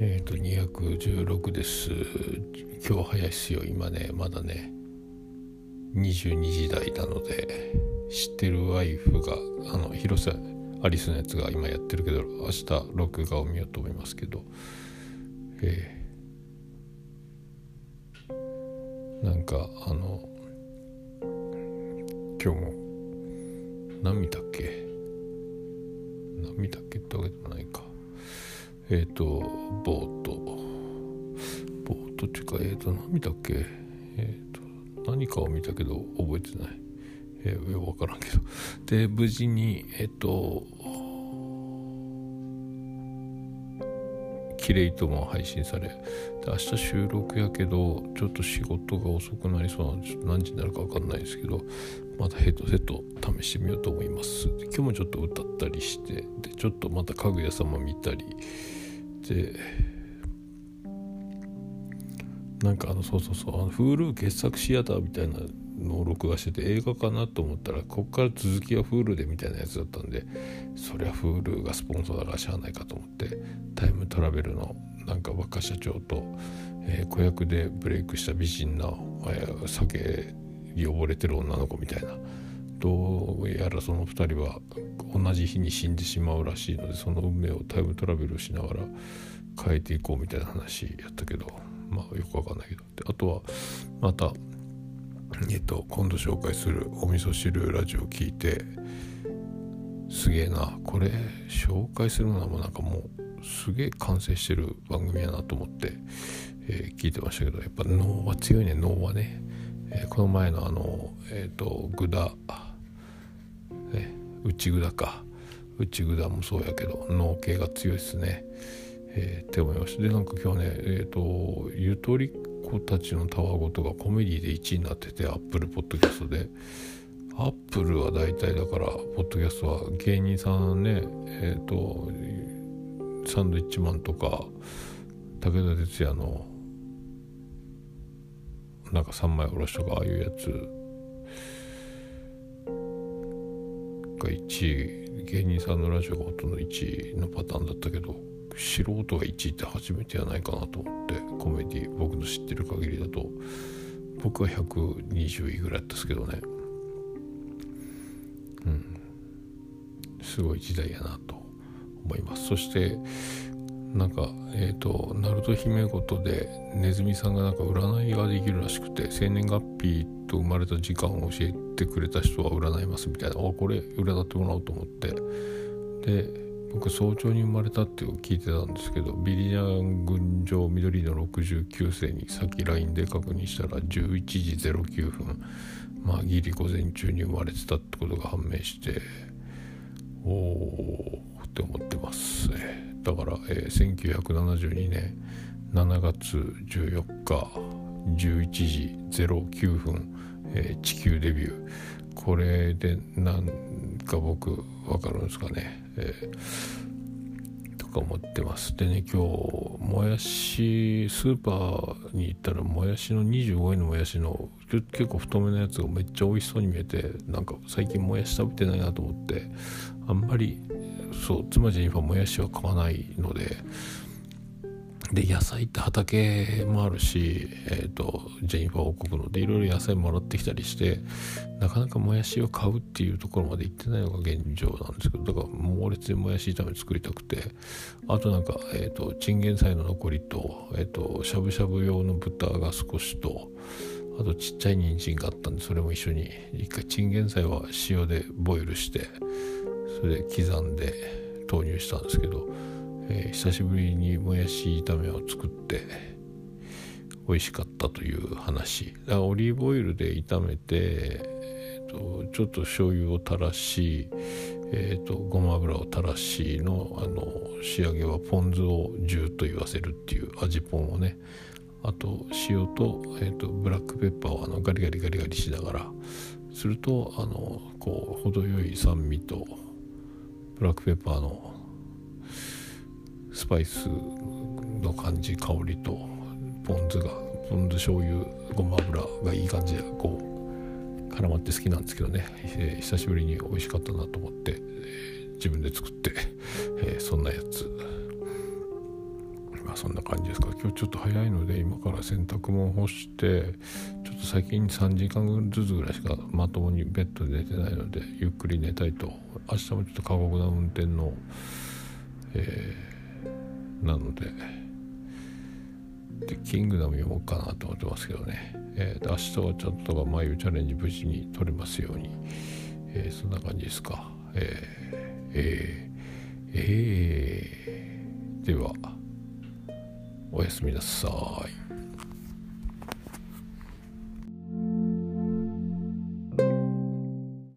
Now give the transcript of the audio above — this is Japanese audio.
えっ、ー、と216です。今日早いっすよ。今ねまだね22時台なので知ってるワイフがあの広瀬アリスのやつが今やってるけど明日録画を見ようと思いますけどえー、なんかあの今日も何見たっけ？何見たっけってわけでもないか。えっ、ー、とボート。ボートっていうかえっ、ー、と何見たっけ？えっ、ー、と何かを見たけど覚えてない。えー、分からんけど。で無事にえっ、とキレイとも配信されで明日収録やけどちょっと仕事が遅くなりそうなのでちょっと何時になるか分かんないですけどまたヘッドセット試してみようと思います。今日もちょっと歌ったりしてでちょっとまた家具屋さんも見たりでなんかあのそうそうそうあの Hulu 傑作シアターみたいなのを録画してて映画かなと思ったらこっから続きは Hulu でみたいなやつだったんでそりゃ Hulu がスポンサーだからしゃあないかと思ってタイムトラベルのなんか若社長と、えー、子役でブレイクした美人な、えー、酒に溺れてる女の子みたいなどうやらその2人は同じ日に死んでしまうらしいのでその運命をタイムトラベルしながら変えていこうみたいな話やったけどまあよくわかんないけどあとはまたえっと、今度紹介するお味噌汁ラジオ聞いてすげえな。これ紹介するのはもうなんかもうすげえ完成してる番組やなと思って、えー、聞いてましたけどやっぱ脳は強いね脳はね、えー、この前のあのえっ、ー、とグダ、内グダか。内グダもそうやけど脳系が強いですね、えー、って思いました。でなんか今日ねえっ、とゆとり子たちのたわごとがコメディで1位になっててアップルポッドキャストで。アップルは大体だからポッドキャストは芸人さんねえっ、ー、とサンドイッチマンとか武田鉄矢のなんか三枚おろしとかああいうやつが1位芸人さんのラジオがほとんど1位のパターンだったけど素人が1位って初めてやないかなと思ってコメディ僕の知ってる限りだと僕は120位ぐらいだったですけどね。うん。すごい時代やなと思います。そしてなんかえっ、ー、とナルト姫ごとでネズミさんがなんか占いができるらしくて生年月日と生まれた時間を教えてくれた人は占いますみたいな。あこれ占ってもらおうと思って。で僕早朝に生まれたって聞いてたんですけどビリニャン群青緑の69世に先 LINE で確認したら11時09分。まあギリ午前中に生まれてたってことが判明しておおって思ってます。ねだから、えー、1972年7月14日11時09分、えー、地球デビュー。これでなんか僕分かるんですかね、えー、とか思ってます。でね今日もやしスーパーに行ったらもやしの25円のもやしの結構太めのやつがめっちゃ美味しそうに見えてなんか最近もやし食べてないなと思ってあんまりそう妻ジェニファーもやしは買わないので。で野菜って畑もあるし、えーと、ジェニファー王国のでいろいろ野菜もらってきたりしてなかなかもやしを買うっていうところまで行ってないのが現状なんですけどだから猛烈にもやし炒め作りたくてあとなんか、えーと、チンゲン菜の残りと,、えーと、しゃぶしゃぶ用の豚が少しとあとちっちゃい人参があったんでそれも一緒に一回チンゲン菜は塩でボイルしてそれで刻んで投入したんですけどえー、久しぶりにもやし炒めを作って美味しかったという話。だからオリーブオイルで炒めて、えーと、ちょっと醤油を垂らし、えーと、ごま油を垂らしのあの仕上げはポン酢をジューと言わせるっていう味ポンをね。あと塩と,、えーと、ブラックペッパーをあのガリガリガリガリしながら。するとあのこう程よい酸味とブラックペッパーのスパイスの感じ香りとポン酢がポン酢醤油ごま油がいい感じでこう絡まって好きなんですけどね、えー、久しぶりに美味しかったなと思って、えー、自分で作って、えー、そんなやつ。まあそんな感じですか。今日ちょっと早いので今から洗濯物干して最近3時間ずつぐらいしかまともにベッドで寝てないのでゆっくり寝たいと。明日もちょっと過酷な運転の、えー、なので。でキングダム読もうかなと思ってますけどね、えー、明日はちょっとが眉チャレンジ無事に取れますように、えー、そんな感じですか。えー、えー、えー、ではおやすみなさい。